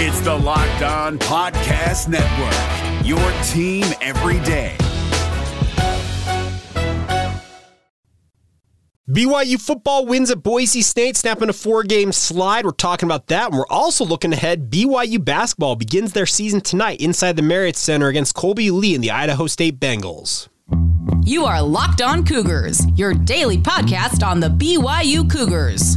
It's the Locked On Podcast Network, your team every day. BYU football wins at Boise State, snapping a four game slide. We're talking about that. And we're also looking ahead. BYU basketball begins their season tonight inside the Marriott Center against Kolby Lee and the Idaho State Bengals. You are Locked On Cougars, your daily podcast on the BYU Cougars,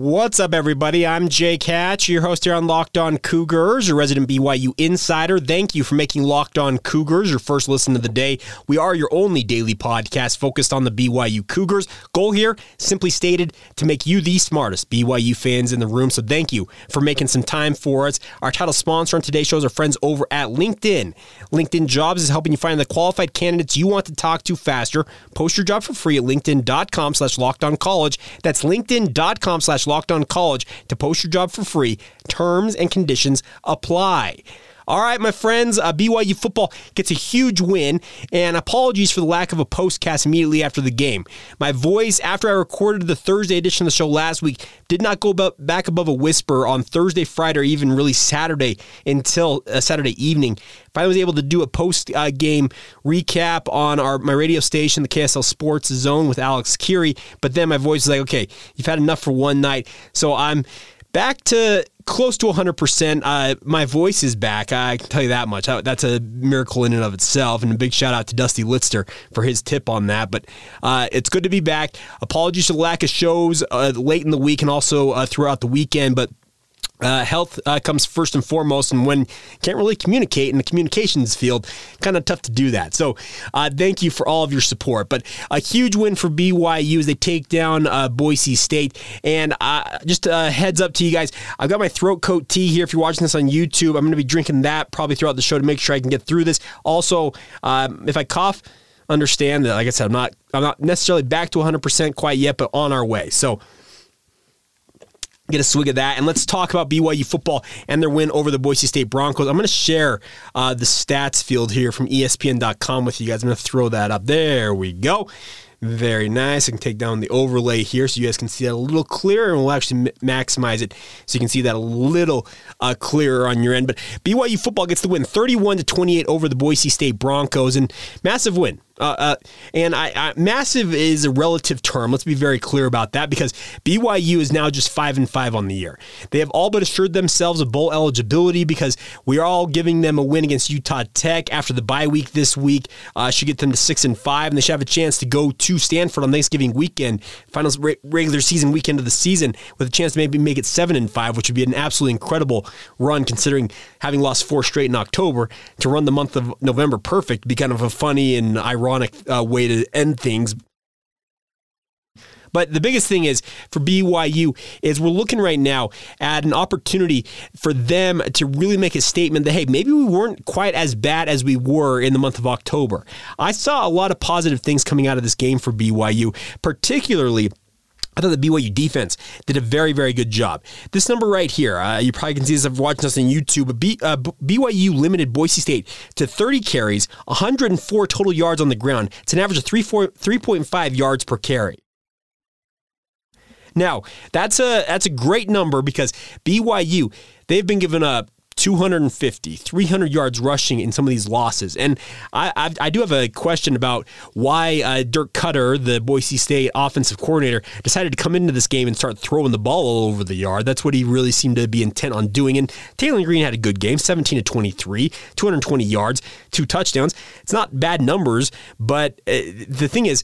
What's up, everybody? I'm Jake Hatch, your host here on Locked On Cougars, your resident BYU insider. Thank you for making Locked On Cougars your first listen of the day. We are your only daily podcast focused on the BYU Cougars. Goal here, simply stated, to make you the smartest BYU fans in the room. So thank you for making some time for us. Our title sponsor on today's show is our friends over at LinkedIn. LinkedIn Jobs is helping you find the qualified candidates you want to talk to faster. Post your job for free at linkedin.com slash college. That's linkedin.com slash locked on college to post your job for free. Terms and conditions apply. All right, my friends, uh, BYU football gets a huge win, and apologies for the lack of a postcast immediately after the game. My voice, after I recorded the Thursday edition of the show last week, did not go back above a whisper on Thursday, Friday, or even really Saturday until uh, Saturday evening. Finally, was able to do a post uh, game recap on our my radio station, the KSL Sports Zone with Alex Kirry. But then my voice was like, okay, you've had enough for one night, so I'm back to close to 100%. Uh, my voice is back. I can tell you that much. That's a miracle in and of itself. And a big shout out to Dusty Litster for his tip on that. But uh, it's good to be back. Apologies for the lack of shows uh, late in the week and also uh, throughout the weekend. But uh, health uh, comes first and foremost, and when can't really communicate in the communications field, kind of tough to do that. So, uh, thank you for all of your support. But a huge win for BYU as they take down uh, Boise State. And uh, just a heads up to you guys, I've got my throat coat tea here. If you're watching this on YouTube, I'm going to be drinking that probably throughout the show to make sure I can get through this. Also, um, if I cough, understand that, like I said, I'm not I'm not necessarily back to 100% quite yet, but on our way. So get a swig of that. And let's talk about BYU football and their win over the Boise State Broncos. I'm going to share uh, the stats field here from ESPN.com with you guys. I'm going to throw that up. There we go. Very nice. I can take down the overlay here so you guys can see that a little clearer, and we'll actually maximize it so you can see that a little uh, clearer on your end. But BYU football gets the win, 31 to 28 over the Boise State Broncos, and massive win. Uh, uh, and I, I, massive is a relative term. Let's be very clear about that because BYU is now just five and five on the year. They have all but assured themselves of bowl eligibility because we are all giving them a win against Utah Tech after the bye week this week. Uh, should get them to six and five, and they should have a chance to go to Stanford on Thanksgiving weekend, final regular season weekend of the season, with a chance to maybe make it seven and five, which would be an absolutely incredible run considering having lost four straight in October to run the month of November perfect. Be kind of a funny and ironic ironic uh, way to end things. But the biggest thing is for BYU is we're looking right now at an opportunity for them to really make a statement that hey, maybe we weren't quite as bad as we were in the month of October. I saw a lot of positive things coming out of this game for BYU, particularly I thought the BYU defense did a very, very good job. This number right here, uh, you probably can see this if you're watching us on YouTube, but B, uh, BYU limited Boise State to 30 carries, 104 total yards on the ground. It's an average of 3, 4, 3.5 yards per carry. Now, that's a that's a great number because BYU, they've been given up 250, 300 yards rushing in some of these losses. And I, I, I do have a question about why uh, Dirk Koetter, the Boise State offensive coordinator, decided to come into this game and start throwing the ball all over the yard. That's what he really seemed to be intent on doing. And Taylen Green had a good game, 17 to 23, 220 yards, two touchdowns. It's not bad numbers, but uh, the thing is,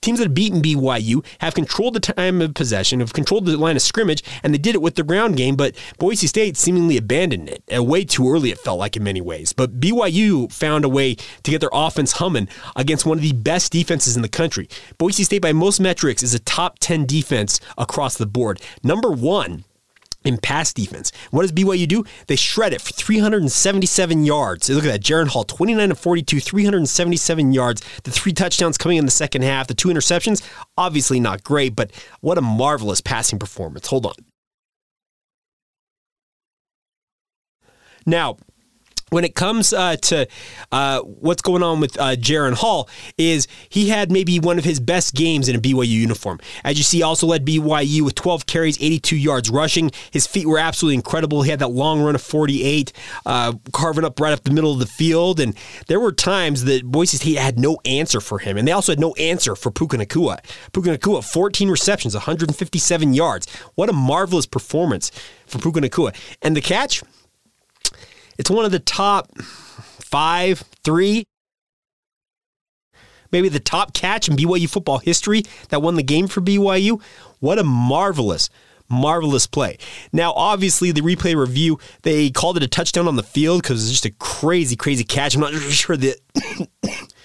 teams that have beaten BYU have controlled the time of possession, have controlled the line of scrimmage, and they did it with the ground game. But Boise State seemingly abandoned it uh, way too early. It felt like in many ways. But BYU found a way to get their offense humming against one of the best defenses in the country. Boise State, by most metrics, is a top ten defense across the board. Number one in pass defense. What does BYU do? They shred it for 377 yards. Look at that. Jaren Hall, 29 of 42, 377 yards. The three touchdowns coming in the second half, the two interceptions, obviously not great, but what a marvelous passing performance. Hold on. Now, when it comes uh, to uh, what's going on with uh, Jaren Hall, is he had maybe one of his best games in a BYU uniform. As you see, also led BYU with 12 carries, 82 yards rushing. His feet were absolutely incredible. He had that long run of 48, uh, carving up right up the middle of the field. And there were times that Boise State had no answer for him, and they also had no answer for Puka Nacua. Puka Nacua, 14 receptions, 157 yards. What a marvelous performance for Puka Nacua. And the catch? It's one of the top five, three, maybe the top catch in BYU football history that won the game for BYU. What a marvelous, marvelous play. Now, obviously, the replay review, they called it a touchdown on the field because it's just a crazy, crazy catch. I'm not sure that.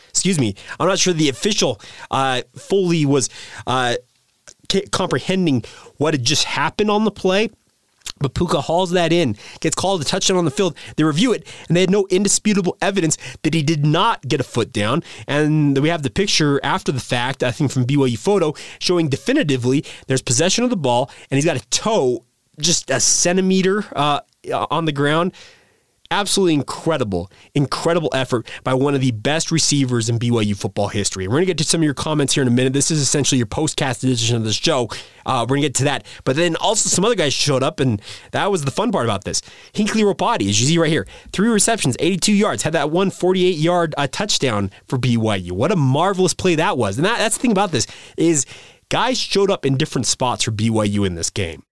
excuse me. I'm not sure the official uh, fully was uh, comprehending what had just happened on the play. But Puka hauls that in, gets called a touchdown on the field. They review it, and they had no indisputable evidence that he did not get a foot down. And we have the picture after the fact, I think from BYU Photo, showing definitively there's possession of the ball, and he's got a toe just a centimeter uh, on the ground absolutely incredible, incredible effort by one of the best receivers in BYU football history. We're going to get to some of your comments here in a minute. This is essentially your postcast edition of the show. Uh, we're going to get to that. But then also some other guys showed up, and that was the fun part about this. Hinckley Ropati, as you see right here, three receptions, 82 yards, had that one 48 yard uh, touchdown for BYU. What a marvelous play that was. And that, that's the thing about this is guys showed up in different spots for BYU in this game.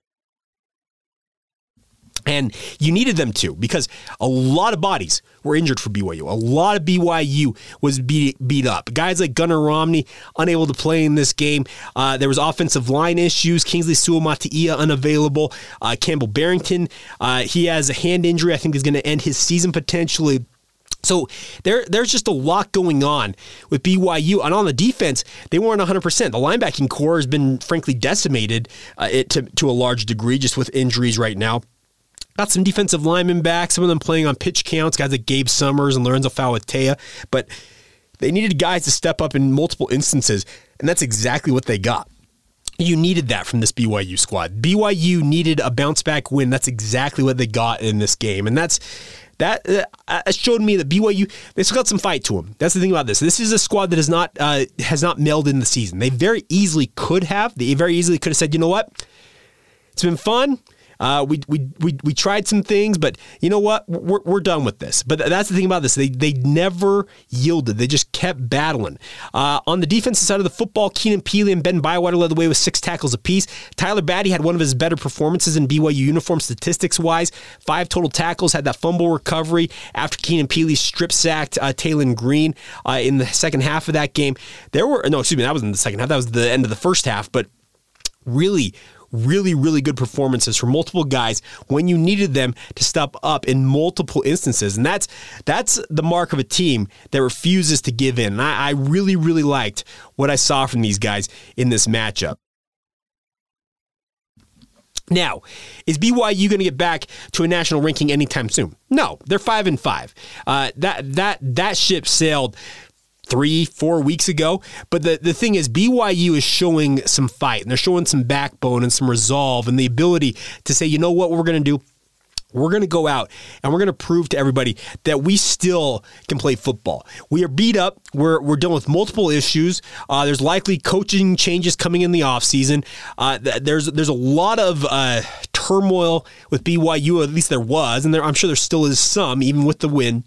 And you needed them to because a lot of bodies were injured for BYU. A lot of BYU was beat, beat up. Guys like Gunnar Romney unable to play in this game. Uh, there was offensive line issues. Kingsley Suamataia unavailable. Uh, Campbell Barrington, uh, he has a hand injury. I think is going to end his season potentially. So there, there's just a lot going on with BYU. And on the defense, they weren't 100%. The linebacking corps has been, frankly, decimated uh, it, to, to a large degree just with injuries right now. Got some defensive linemen back, some of them playing on pitch counts, guys like Gabe Summers and Lorenzo Fauatea, but they needed guys to step up in multiple instances, and that's exactly what they got. You needed that from this BYU squad. BYU needed a bounce back win. That's exactly what they got in this game, and that's that uh, showed me that BYU they still got some fight to them. That's the thing about this. This is a squad that has not uh, has not mailed in the season. They very easily could have. They very easily could have said, you know what, it's been fun. Uh, we, we, we, we tried some things, but you know what? We're, we're done with this. But that's the thing about this. They, they never yielded. They just kept battling. Uh, on the defensive side of the football, Keenan Pili and Ben Bywater led the way with six tackles apiece. Tyler Batty had one of his better performances in BYU uniform statistics wise. Five total tackles, had that fumble recovery after Keenan Pili strip sacked uh, Taylen Green uh, in the second half of that game. There were, no, excuse me, that was in the second half. That was the end of the first half, but really, really, really good performances from multiple guys when you needed them to step up in multiple instances. And that's that's the mark of a team that refuses to give in. And I, I really, really liked what I saw from these guys in this matchup. Now, is BYU going to get back to a national ranking anytime soon? No, they're five and five. Uh, that that that ship sailed three, four weeks ago. But the, the thing is, BYU is showing some fight and they're showing some backbone and some resolve and the ability to say, you know what, we're going to do? We're going to go out and we're going to prove to everybody that we still can play football. We are beat up. We're, we're dealing with multiple issues. Uh, there's likely coaching changes coming in the offseason. Uh, there's, there's a lot of uh, turmoil with BYU, at least there was, and there, I'm sure there still is some, even with the win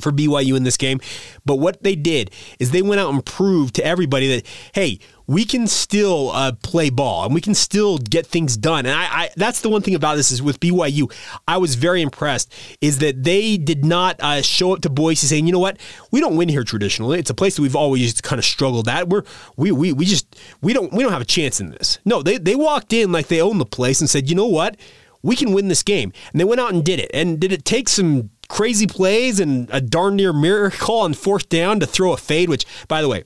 for BYU in this game. But what they did is they went out and proved to everybody that, hey, we can still uh, play ball and we can still get things done. And I, I, that's the one thing about this is with BYU, I was very impressed is that they did not uh, show up to Boise saying, you know what, we don't win here traditionally. It's a place that we've always kind of struggled at. We're we we we just we don't we don't have a chance in this. No, they they walked in like they own the place and said, you know what, we can win this game. And they went out and did it. And did it take some crazy plays and a darn near miracle on fourth down to throw a fade, which, by the way,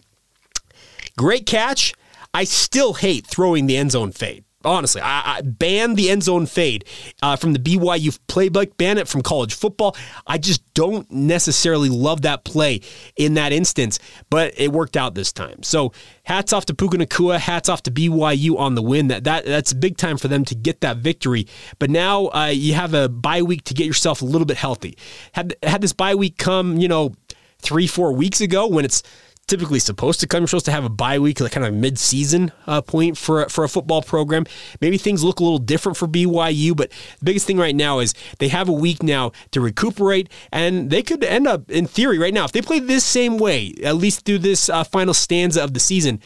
great catch. I still hate throwing the end zone fade. Honestly. I, I ban the end zone fade uh, from the BYU playbook, ban it from college football. I just don't necessarily love that play in that instance, but it worked out this time. So hats off to Puka Nacua, hats off to BYU on the win. That that that's big time for them to get that victory. But now uh, you have a bye week to get yourself a little bit healthy. Had had this bye week come, you know, three four weeks ago when it's typically supposed to come. You're supposed to have a bye week, like kind of mid-season uh, point for for a football program. Maybe things look a little different for BYU, but the biggest thing right now is they have a week now to recuperate, and they could end up, in theory, right now, if they play this same way, at least through this uh, final stanza of the season.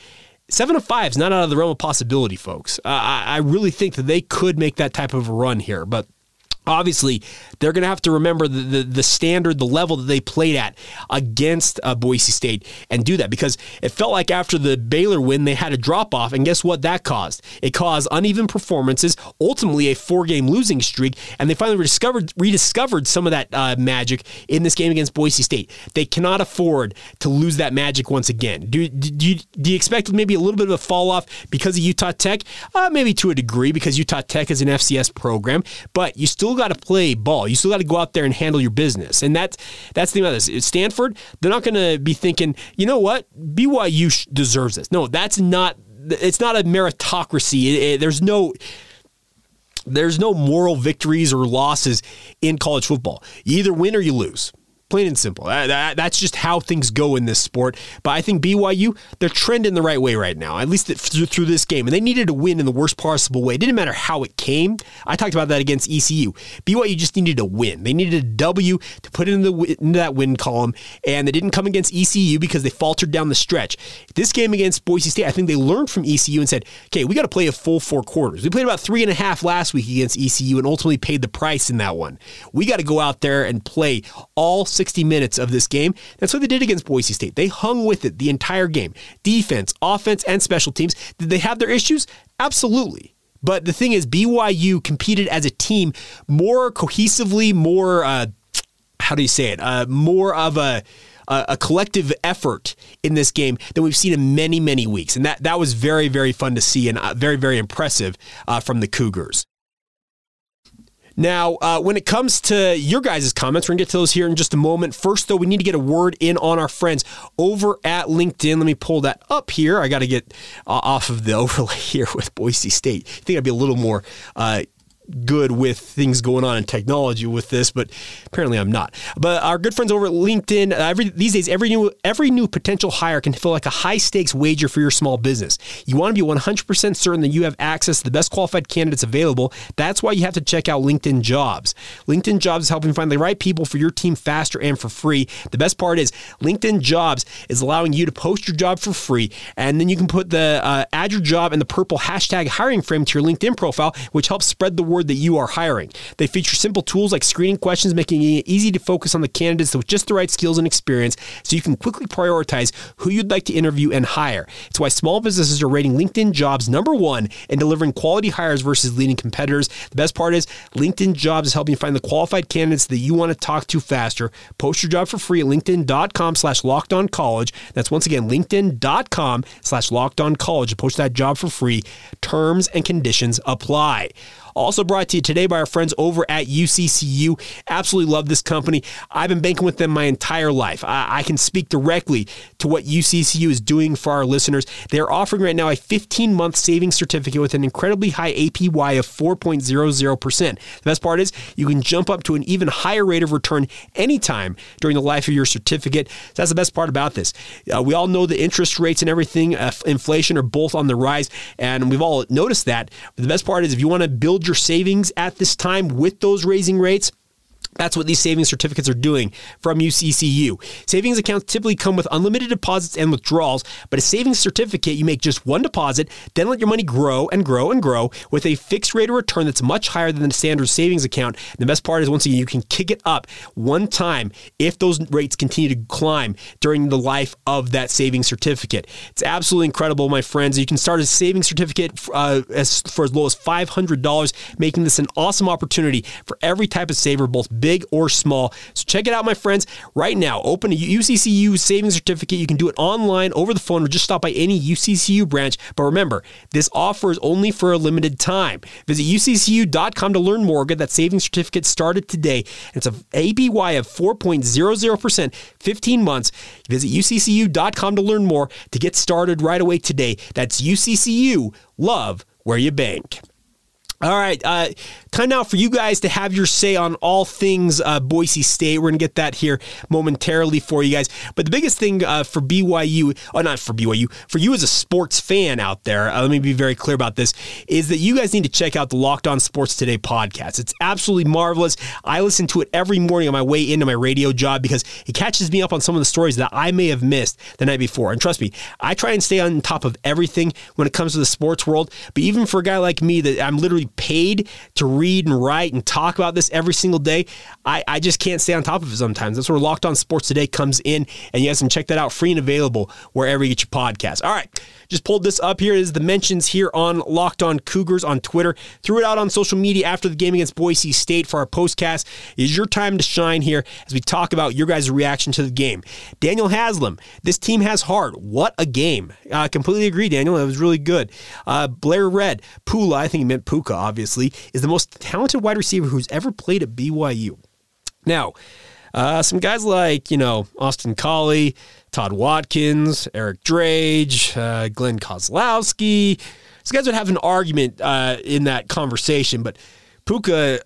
Seven of five is not out of the realm of possibility, folks. Uh, I, I really think that they could make that type of a run here, but Obviously, they're going to have to remember the, the, the, standard, the level that they played at against uh, Boise State and do that because it felt like after the Baylor win, they had a drop off. And guess what that caused? It caused uneven performances, ultimately a four game losing streak. And they finally rediscovered, rediscovered some of that uh, magic in this game against Boise State. They cannot afford to lose that magic once again. Do, do, you, do you expect maybe a little bit of a fall off because of Utah Tech? Uh, maybe to a degree because Utah Tech is an FCS program, but you still still got to play ball. You still got to go out there and handle your business. And that's that's the thing about this. Stanford, they're not going to be thinking, you know what, BYU deserves this. No, that's not. It's not a meritocracy. It, it, there's no there's no moral victories or losses in college football. You either win or you lose. Plain and simple. That, that, that's just how things go in this sport. But I think BYU, they're trending the right way right now, at least through, this game. And they needed to win in the worst possible way. It didn't matter how it came. I talked about that against ECU. BYU just needed a win. They needed a W to put into, the, into that win column. And they didn't come against ECU because they faltered down the stretch. This game against Boise State, I think they learned from ECU and said, okay, we got to play a full four quarters. We played about three and a half last week against ECU and ultimately paid the price in that one. We got to go out there and play all 60 minutes of this game. That's what they did against Boise State. They hung with it the entire game. Defense, offense, and special teams. Did they have their issues? Absolutely. But the thing is, BYU competed as a team more cohesively, more, uh, how do you say it, uh, more of a, a, collective effort in this game than we've seen in many, many weeks. And that, that was very, very fun to see and uh, very, very impressive uh, from the Cougars. Now, uh, when it comes to your guys' comments, we're going to get to those here in just a moment. First, though, we need to get a word in on our friends over at LinkedIn. Let me pull that up here. I got to get uh, off of the overlay here with Boise State. I think I'd be a little more uh, good with things going on in technology with this, but apparently I'm not. But our good friends over at LinkedIn, uh, every these days every new every new potential hire can feel like a high stakes wager for your small business. You want to be 100% certain that you have access to the best qualified candidates available. That's why you have to check out LinkedIn Jobs. LinkedIn Jobs is helping find the right people for your team faster and for free. The best part is LinkedIn Jobs is allowing you to post your job for free, and then you can put the uh, add your job and the purple hashtag hiring frame to your LinkedIn profile, which helps spread the word that you are hiring. They feature simple tools like screening questions, making it easy to focus on the candidates with just the right skills and experience so you can quickly prioritize who you'd like to interview and hire. It's why small businesses are rating LinkedIn jobs number one and delivering quality hires versus leading competitors. The best part is LinkedIn jobs is helping you find the qualified candidates that you want to talk to faster. Post your job for free at LinkedIn.com slash locked on college. That's once again LinkedIn.com slash locked on college. Post that job for free. Terms and conditions apply. Also brought to you today by our friends over at UCCU. Absolutely love this company. I've been banking with them my entire life. I, I can speak directly to what UCCU is doing for our listeners. They're offering right now a 15 month savings certificate with an incredibly high APY of 4.00%. The best part is you can jump up to an even higher rate of return anytime during the life of your certificate. That's the best part about this. Uh, we all know the interest rates and everything, uh, inflation are both on the rise, and we've all noticed that. But the best part is if you want to build your savings at this time with those raising rates, that's what these savings certificates are doing from UCCU. Savings accounts typically come with unlimited deposits and withdrawals, but a savings certificate, you make just one deposit, then let your money grow and grow and grow with a fixed rate of return that's much higher than the standard savings account. And the best part is, once again, you can kick it up one time if those rates continue to climb during the life of that savings certificate. It's absolutely incredible, my friends. You can start a savings certificate uh, as, for as low as $500, making this an awesome opportunity for every type of saver, both big or small. So check it out, my friends. Right now, open a UCCU savings certificate. You can do it online, over the phone, or just stop by any UCCU branch. But remember, this offer is only for a limited time. Visit uccu.com to learn more. Get that savings certificate started today. It's a APY of 4.00%, 15 months. Visit uccu.com to learn more to get started right away today. That's UCCU. Love where you bank. All right, uh, time now for you guys to have your say on all things uh, Boise State. We're gonna get that here momentarily for you guys. But the biggest thing uh, for BYU, oh, not for BYU, for you as a sports fan out there, uh, let me be very clear about this, is that you guys need to check out the Locked On Sports Today podcast. It's absolutely marvelous. I listen to it every morning on my way into my radio job because it catches me up on some of the stories that I may have missed the night before. And trust me, I try and stay on top of everything when it comes to the sports world. But even for a guy like me, that I'm literally paid to read and write and talk about this every single day, I, I just can't stay on top of it sometimes. That's where Locked On Sports Today comes in, and you guys can check that out free and available wherever you get your podcast. All right, just pulled this up here is the mentions here on Locked On Cougars on Twitter. Threw it out on social media after the game against Boise State for our postcast. It is your time to shine here as we talk about your guys' reaction to the game. Daniel Haslam, this team has heart. What a game. I uh, completely agree, Daniel. It was really good. Uh, Blair Red, Pula, I think he meant Puka, obviously, is the most talented wide receiver who's ever played at BYU. Now, uh, some guys like, you know, Austin Collie, Todd Watkins, Eric Drage, uh, Glenn Kozlowski. These guys would have an argument uh, in that conversation, but Puka,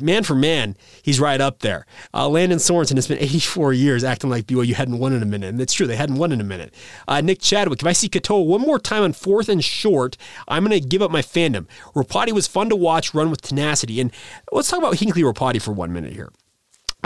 man for man, he's right up there. Uh, Landon Sorensen has been 84 years acting like BYU hadn't won in a minute, and it's true, they hadn't won in a minute. Uh, Nick Chadwick, if I see Katoa one more time on fourth and short, I'm going to give up my fandom. Ropati was fun to watch, run with tenacity. And let's talk about Hinckley Ropati for one minute here.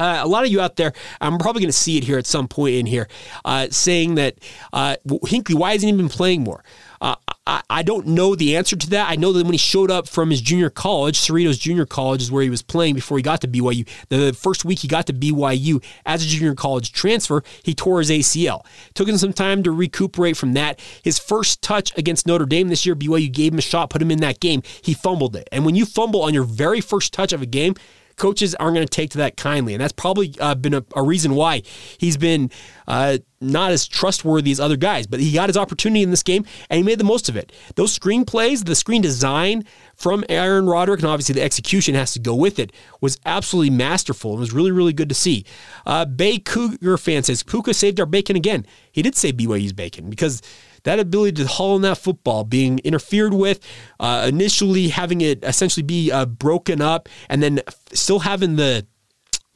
Uh, a lot of you out there, I'm probably going to see it here at some point in here, uh, saying that uh, Hinckley, why hasn't he been playing more? Uh, I, I, don't know the answer to that. I know that when he showed up from his junior college, Cerritos Junior College is where he was playing before he got to BYU. The first week he got to BYU as a junior college transfer, he tore his ACL. Took him some time to recuperate from that. His first touch against Notre Dame this year, BYU gave him a shot, put him in that game. He fumbled it. And when you fumble on your very first touch of a game, coaches aren't going to take to that kindly. And that's probably uh, been a, a, reason why he's been uh, not as trustworthy as other guys. But he got his opportunity in this game and he made the most of it. Those screenplays, the screen design from Aaron Roderick, and obviously the execution has to go with it, was absolutely masterful and was really, really good to see. Uh, Bay Cougar fan says, Puka saved our bacon again. He did save BYU's bacon because that ability to haul in that football, being interfered with, uh, initially having it essentially be uh, broken up, and then still having the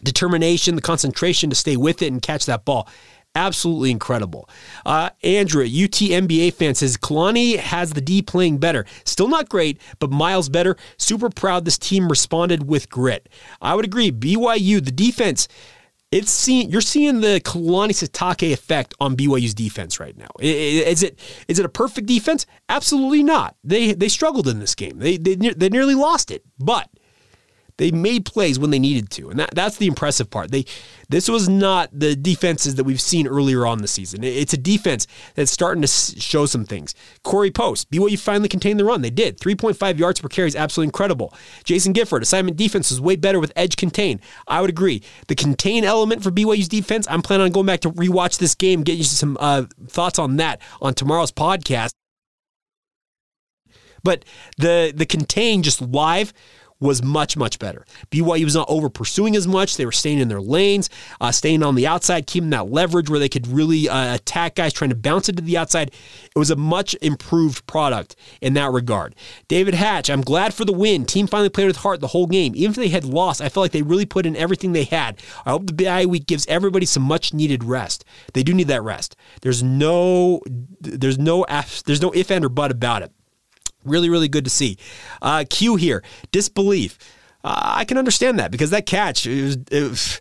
determination, the concentration to stay with it and catch that ball. Absolutely incredible. Uh, Andrew, UTMBA fan, says Kalani has the D playing better. Still not great, but miles better. Super proud this team responded with grit. I would agree. BYU, the defense it's seeing you're seeing the Kalani Sitake effect on BYU's defense right now. Is it is it a perfect defense? Absolutely not. They they struggled in this game. They they, they nearly lost it, but they made plays when they needed to, and that, that's the impressive part. They this was not the defenses that we've seen earlier on the season. It's a defense that's starting to show some things. Corey Post, BYU finally contained the run. They did. 3.5 yards per carry is absolutely incredible. Jason Gifford, assignment defense is way better with edge contain. I would agree. The contain element for BYU's defense, I'm planning on going back to rewatch this game, get you some uh, thoughts on that on tomorrow's podcast. But the the contain just live was much, much better. BYU was not over pursuing as much. They were staying in their lanes, uh, staying on the outside, keeping that leverage where they could really uh, attack guys trying to bounce it to the outside. It was a much improved product in that regard. David Hatch, I'm glad for the win. Team finally played with heart the whole game. Even if they had lost, I felt like they really put in everything they had. I hope the bye week gives everybody some much needed rest. They do need that rest. There's no, there's no, there's no if and or but about it. Really, really good to see. Uh, Q here, disbelief. Uh, I can understand that because that catch, it was, it was,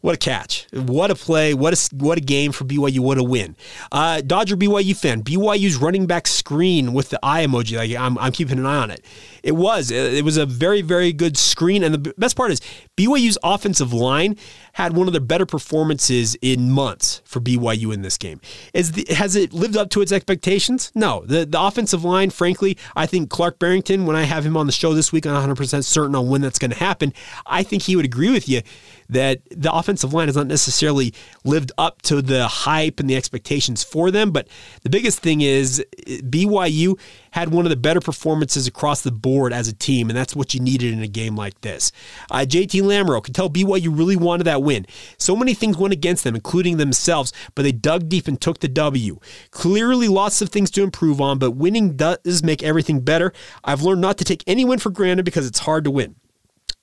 What a catch. What a play. What a, what a game for BYU. What a win. Uh, Dodger BYU fan. BYU's running back screen with the eye emoji. Like I'm, I'm keeping an eye on it. It was. It was a very, very good screen. And the best part is BYU's offensive line had one of their better performances in months for BYU in this game. Is the, has it lived up to its expectations? No. The, the offensive line, frankly, I think Clark Barrington, when I have him on the show this week, I'm 100% certain on when that's going to happen. I think he would agree with you that the offensive line has not necessarily lived up to the hype and the expectations for them. But the biggest thing is BYU had one of the better performances across the board as a team, and that's what you needed in a game like this. Uh, JT Lamoureux could tell BYU really wanted that win. So many things went against them, including themselves, but they dug deep and took the W. Clearly, lots of things to improve on, but winning does make everything better. I've learned not to take any win for granted because it's hard to win.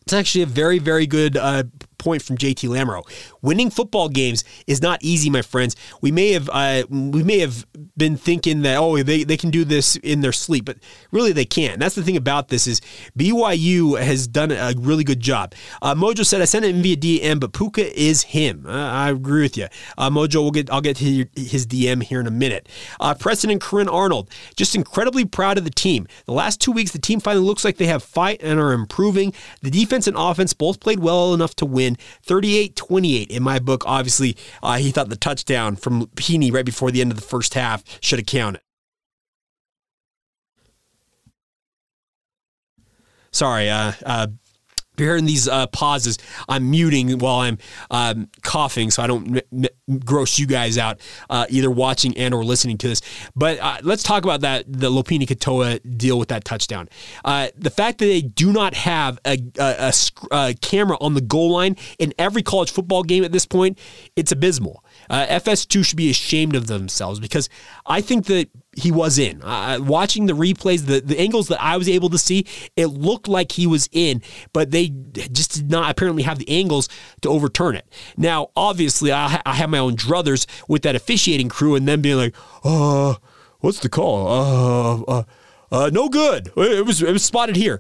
It's actually a very, very good uh, point from JT Lamoureux. Winning football games is not easy, my friends. We may have uh, we may have been thinking that oh they, they can do this in their sleep, but really they can't. That's the thing about this is BYU has done a really good job. Uh, Mojo said I sent it via DM, but Puka is him. Uh, I agree with you, uh, Mojo. We'll get I'll get to his DM here in a minute. Uh, Preston and Corinne Arnold just incredibly proud of the team. The last two weeks, the team finally looks like they have fight and are improving. The defense and offense both played well enough to win. 38 28 in my book. Obviously, uh, he thought the touchdown from Pini right before the end of the first half should have counted. Sorry, uh, uh, you're hearing these uh, pauses, I'm muting while I'm um, coughing, so I don't m- m- gross you guys out, uh, either watching and or listening to this. But uh, let's talk about that the Lopini Katoa deal with that touchdown. Uh, the fact that they do not have a, a, a, a, camera on the goal line in every college football game at this point, it's abysmal. Uh, FS2 should be ashamed of themselves because I think that he was in. Uh, watching the replays, the, the angles that I was able to see, it looked like he was in, but they just did not apparently have the angles to overturn it. Now, obviously, I, I have my own druthers with that officiating crew and them being like, uh, what's the call? Uh, uh, uh, no good. It was, it was spotted here.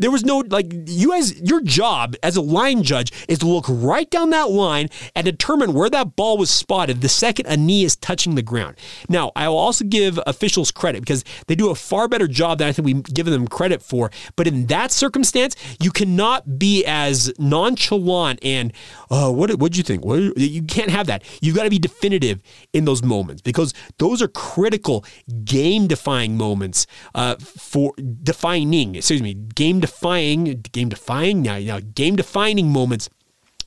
There was no like you guys. Your job as a line judge is to look right down that line and determine where that ball was spotted the second a knee is touching the ground. Now, I will also give officials credit because they do a far better job than I think we've given them credit for. But in that circumstance, you cannot be as nonchalant and uh, what what you think? What, you can't have that. You've got to be definitive in those moments because those are critical game defying moments uh, for defining. Excuse me, game defying, game defying, now, now game defining moments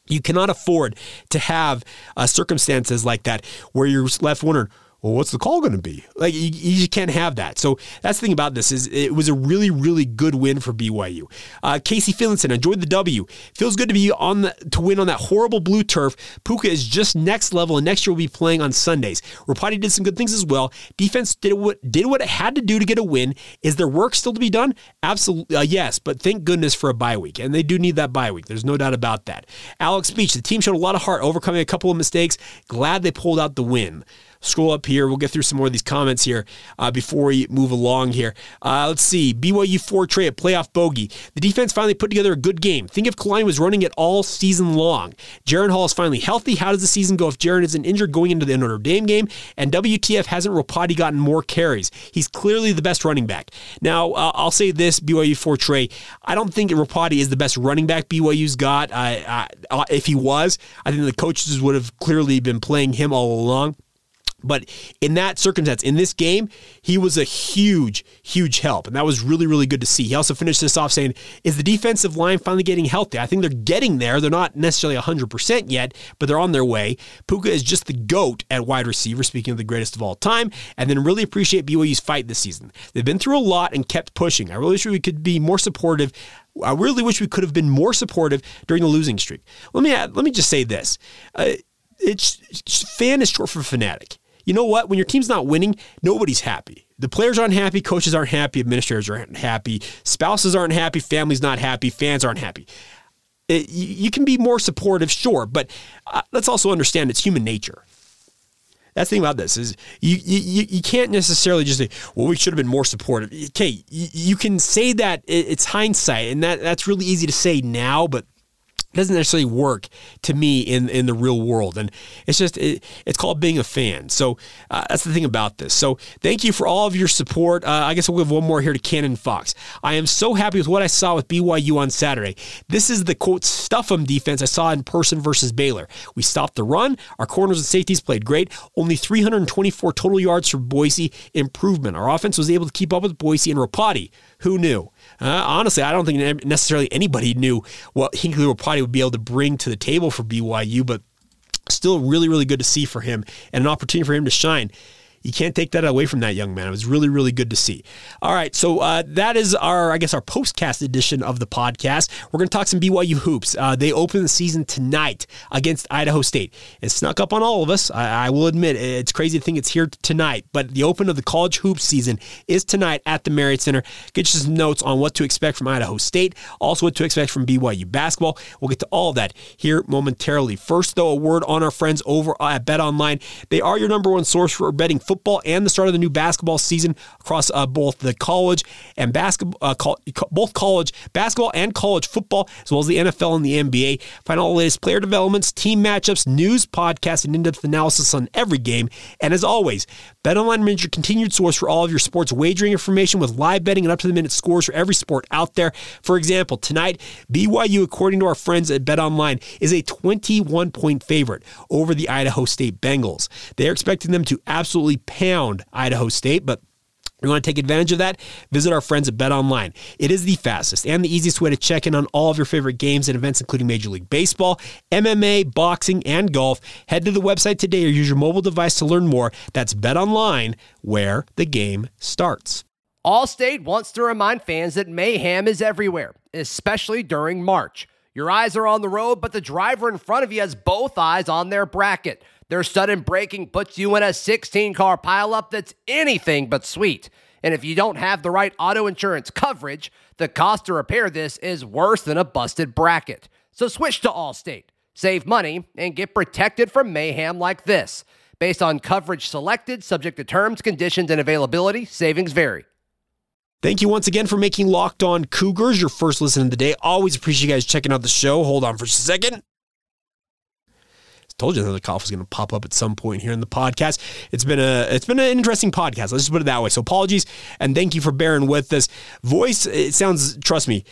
you cannot afford to have uh, circumstances like that where you're left wondering, well, what's the call going to be? Like you, you, can't have that. So that's the thing about this is it was a really, really good win for BYU. Uh, Casey Finlinson enjoyed the W. Feels good to be on the, to win on that horrible blue turf. Puka is just next level, and next year we'll be playing on Sundays. Ropati did some good things as well. Defense did what did what it had to do to get a win. Is there work still to be done? Absolutely, uh, yes. But thank goodness for a bye week, and they do need that bye week. There's no doubt about that. Alex Beach, the team showed a lot of heart, overcoming a couple of mistakes. Glad they pulled out the win scroll up here. We'll get through some more of these comments here uh, before we move along here. Uh, let's see. BYU 4 Trey at playoff bogey. The defense finally put together a good game. Think if Kalani was running it all season long. Jaren Hall is finally healthy. How does the season go if Jaren isn't injured going into the Notre Dame game? And WTF hasn't Ropati gotten more carries? He's clearly the best running back. Now, uh, I'll say this BYU 4 Trey. I don't think Ropati is the best running back BYU's got. if he was, I think the coaches would have clearly been playing him all along. But in that circumstance, in this game, he was a huge, huge help. And that was really, really good to see. He also finished this off saying, Is the defensive line finally getting healthy? I think they're getting there. They're not necessarily 100% yet, but they're on their way. Puka is just the GOAT at wide receiver, speaking of the greatest of all time. And then really appreciate BYU's fight this season. They've been through a lot and kept pushing. I really wish we could be more supportive. I really wish we could have been more supportive during the losing streak. Let me add, let me just say this. Uh, it's fan is short for fanatic you know what? When your team's not winning, nobody's happy. The players aren't happy, coaches aren't happy, administrators aren't happy, spouses aren't happy, families not happy, fans aren't happy. It, you, can be more supportive, sure, but uh, let's also understand it's human nature. That's the thing about this is you, you you can't necessarily just say, well, we should have been more supportive. Okay, you, you can say that it's hindsight, and that that's really easy to say now, but doesn't necessarily work to me in in the real world. And it's just it, it's called being a fan. So uh, that's the thing about this. So thank you for all of your support. Uh, i guess we'll give one more here to cannon fox. I am so happy with what i saw with byu on saturday. This is the quote stuff 'em defense i saw in person versus baylor. We stopped the run. Our corners and safeties played great. Only 324 total yards for boise improvement. Our offense was able to keep up with boise and ropati. Who knew uh, honestly, I don't think necessarily anybody knew what Hinckley Ropati would be able to bring to the table for BYU, but still really, really good to see for him and an opportunity for him to shine you can't take that away from that young man. It was really, really good to see. All right, so uh, that is our, I guess, our postcast edition of the podcast. We're going to talk some BYU hoops. Uh, they open the season tonight against Idaho State. It snuck up on all of us. I, I, will admit it's crazy to think it's here tonight, but the open of the college hoops season is tonight at the Marriott Center. Get you some notes on what to expect from Idaho State, also what to expect from BYU basketball. We'll get to all of that here momentarily. First, though, a word on our friends over at Bet Online. They are your number one source for betting football football and the start of the new basketball season across uh, both the college and basketball, uh, co- both college basketball and college football, as well as the NFL and the NBA. Find all the latest player developments, team matchups, news, podcasts, and in-depth analysis on every game. And as always, BetOnline remains your continued source for all of your sports wagering information with live betting and up-to-the-minute scores for every sport out there. For example, tonight, BYU, according to our friends at BetOnline, is a 21-point favorite over the Idaho State Bengals. They are expecting them to absolutely pound Idaho State, but you want to take advantage of that? Visit our friends at Bet Online. It is the fastest and the easiest way to check in on all of your favorite games and events, including Major League Baseball, MMA, boxing, and golf. Head to the website today or use your mobile device to learn more. That's Bet Online, where the game starts. Allstate wants to remind fans that mayhem is everywhere, especially during March. Your eyes are on the road, but the driver in front of you has both eyes on their bracket. Their sudden braking puts you in a 16 car pileup that's anything but sweet. And if you don't have the right auto insurance coverage, the cost to repair this is worse than a busted bracket. So switch to Allstate, save money, and get protected from mayhem like this. Based on coverage selected, subject to terms, conditions, and availability, savings vary. Thank you once again for making Locked On Cougars your first listen of the day. Always appreciate you guys checking out the show. Hold on for a second told you another cough was going to pop up at some point here in the podcast. It's been a it's been an interesting podcast. Let's just put it that way. So apologies and thank you for bearing with us. Voice it sounds trust me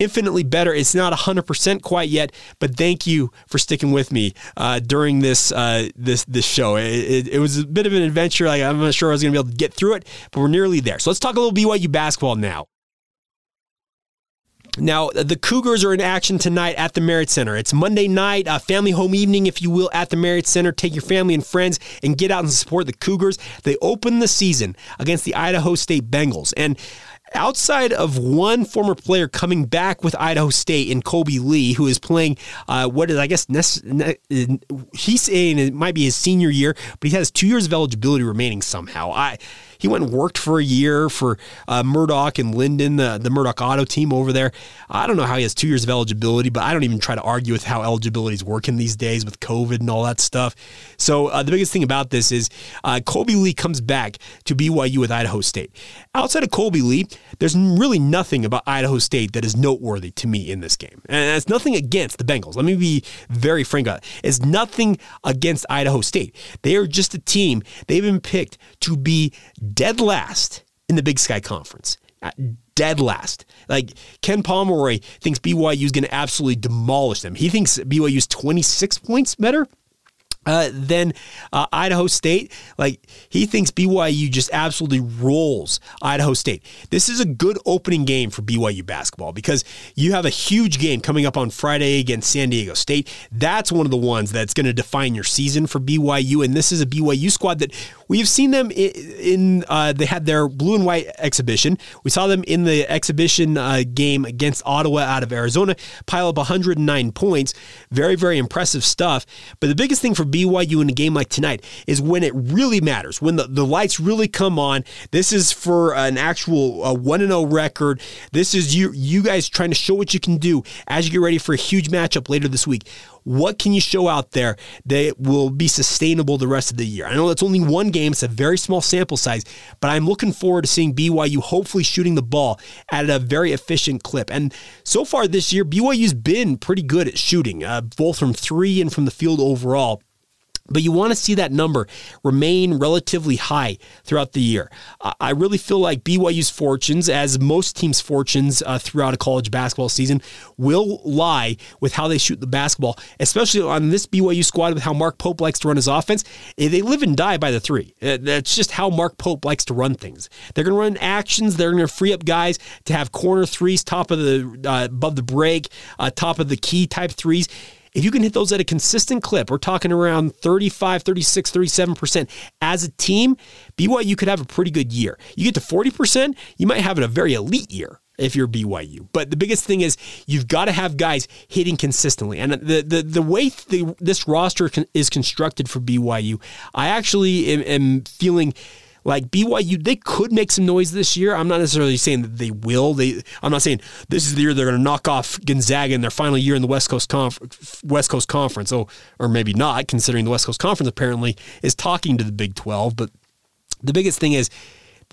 infinitely better. It's not 100% quite yet, but thank you for sticking with me uh, during this uh, this this show. It, it, it, was a bit of an adventure. Like I'm not sure I was going to be able to get through it, but we're nearly there. So let's talk a little BYU basketball now. Now, the Cougars are in action tonight at the Marriott Center. It's Monday night, a family home evening, if you will, at the Marriott Center. Take your family and friends and get out and support the Cougars. They open the season against the Idaho State Bengals. And outside of one former player coming back with Idaho State in Kolby Lee, who is playing uh, what is, I guess, he's saying it might be his senior year, but he has two years of eligibility remaining somehow. I he went and worked for a year for uh, Murdock and Lindon, the, the Murdock Auto team over there. I don't know how he has two years of eligibility, but I don't even try to argue with how eligibility is working these days with COVID and all that stuff. So uh, the biggest thing about this is uh, Kolby Lee comes back to BYU with Idaho State. Outside of Kolby Lee, there's really nothing about Idaho State that is noteworthy to me in this game. And it's nothing against the Bengals. Let me be very frank about it. It's nothing against Idaho State. They are just a team. They've been picked to be dead last in the Big Sky Conference. Uh, dead last. Like Ken Pomeroy thinks BYU is going to absolutely demolish them. He thinks BYU is 26 points better. Uh, then uh, Idaho State, like he thinks BYU just absolutely rolls Idaho State. This is a good opening game for BYU basketball because you have a huge game coming up on Friday against San Diego State. That's one of the ones that's going to define your season for BYU. And this is a BYU squad that we've seen them in. in uh, they had their blue and white exhibition. We saw them in the exhibition uh, game against Ottawa out of Arizona, pile up 109 points. Very, very impressive stuff. But the biggest thing for BYU in a game like tonight is when it really matters, when the, the lights really come on. This is for an actual uh, 1 0 record. This is you, you guys trying to show what you can do as you get ready for a huge matchup later this week what can you show out there that will be sustainable the rest of the year? I know that's only one game, it's a very small sample size, but I'm looking forward to seeing BYU hopefully shooting the ball at a very efficient clip. And so far this year, BYU's been pretty good at shooting, uh, both from three and from the field overall. But you want to see that number remain relatively high throughout the year. I really feel like BYU's fortunes, as most teams' fortunes uh, throughout a college basketball season, will lie with how they shoot the basketball, especially on this BYU squad with how Mark Pope likes to run his offense. Eh, they live and die by the three. Eh, that's just how Mark Pope likes to run things. They're going to run actions. They're going to free up guys to have corner threes, top of the uh, above the break, uh, top of the key type threes if you can hit those at a consistent clip, we're talking around 35, 36, 37% as a team, BYU could have a pretty good year. You get to 40%, you might have a very elite year if you're BYU. But the biggest thing is you've got to have guys hitting consistently. And the the the way the, this roster is constructed for BYU, I actually am, am feeling like BYU, they could make some noise this year. I'm not necessarily saying that they will. They, I'm not saying this is the year they're going to knock off Gonzaga in their final year in the West Coast Conf- West Coast Conference. Oh, or maybe not, considering the West Coast Conference apparently is talking to the Big 12. But the biggest thing is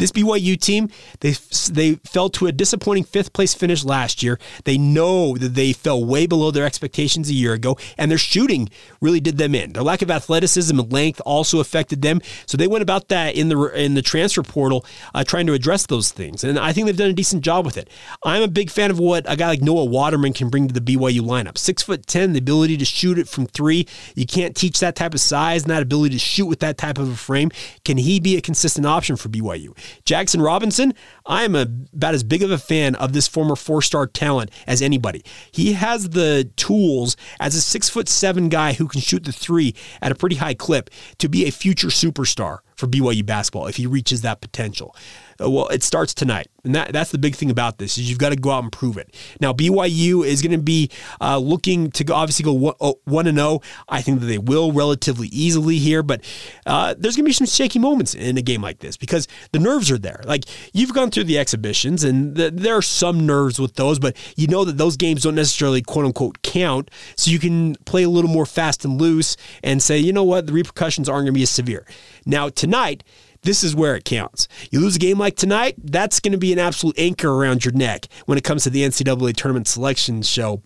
this BYU team, they they fell to a disappointing fifth place finish last year. They know that they fell way below their expectations a year ago, and their shooting really did them in. Their lack of athleticism and length also affected them. So they went about that in the in the transfer portal, uh, trying to address those things. And I think they've done a decent job with it. I'm a big fan of what a guy like Noah Waterman can bring to the BYU lineup. Six foot ten, the ability to shoot it from three. You can't teach that type of size and that ability to shoot with that type of a frame. Can he be a consistent option for BYU? Jaxson Robinson, I am a, about as big of a fan of this former four star talent as anybody. He has the tools as a six foot seven guy who can shoot the three at a pretty high clip to be a future superstar for BYU basketball if he reaches that potential. Uh, well, it starts tonight. And that, that's the big thing about this is you've got to go out and prove it. Now, BYU is going to be uh, looking to go, obviously go 1 and 0. I think that they will relatively easily here, but uh, there's going to be some shaky moments in a game like this because the nerves are there. Like you've gone through the exhibitions and the, there are some nerves with those, but you know that those games don't necessarily quote unquote count. So you can play a little more fast and loose and say, you know what, the repercussions aren't going to be as severe. Now, tonight, this is where it counts. You lose a game like tonight, that's going to be an absolute anchor around your neck when it comes to the NCAA tournament selection show.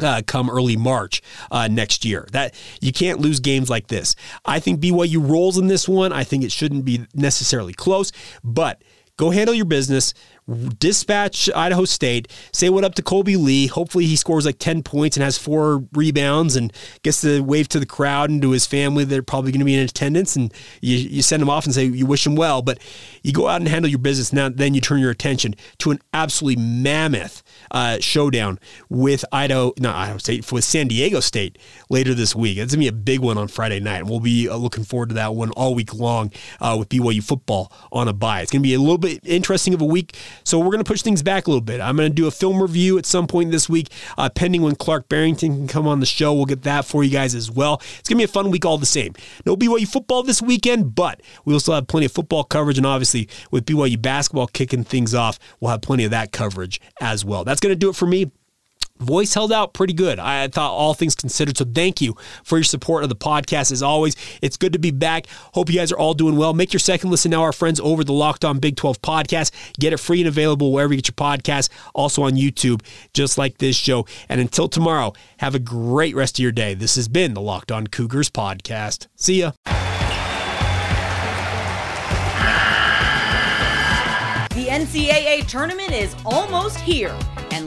Uh, come early March uh, next year. That you can't lose games like this. I think BYU rolls in this one. I think it shouldn't be necessarily close, but go handle your business dispatch Idaho State, say what up to Kolby Lee. Hopefully he scores like 10 points and has four rebounds and gets to wave to the crowd and to his family. They're probably going to be in attendance and you, you send him off and say you wish him well. But you go out and handle your business. Now, then you turn your attention to an absolutely mammoth uh, showdown with Idaho, not Idaho State, with San Diego State later this week. It's going to be a big one on Friday night. And we'll be uh, looking forward to that one all week long uh, with BYU football on a bye. It's going to be a little bit interesting of a week. So we're going to push things back a little bit. I'm going to do a film review at some point this week, uh, pending when Clark Barrington can come on the show. We'll get that for you guys as well. It's going to be a fun week all the same. No BYU football this weekend, but we will still have plenty of football coverage. And obviously, with BYU basketball kicking things off, we'll have plenty of that coverage as well. That's going to do it for me voice held out pretty good. I thought all things considered. So thank you for your support of the podcast. As always, it's good to be back. Hope you guys are all doing well. Make your second listen now, our friends over the Locked On Big 12 podcast. Get it free and available wherever you get your podcast, also on YouTube, just like this show. And until tomorrow, have a great rest of your day. This has been the Locked On Cougars podcast. See ya. The NCAA tournament is almost here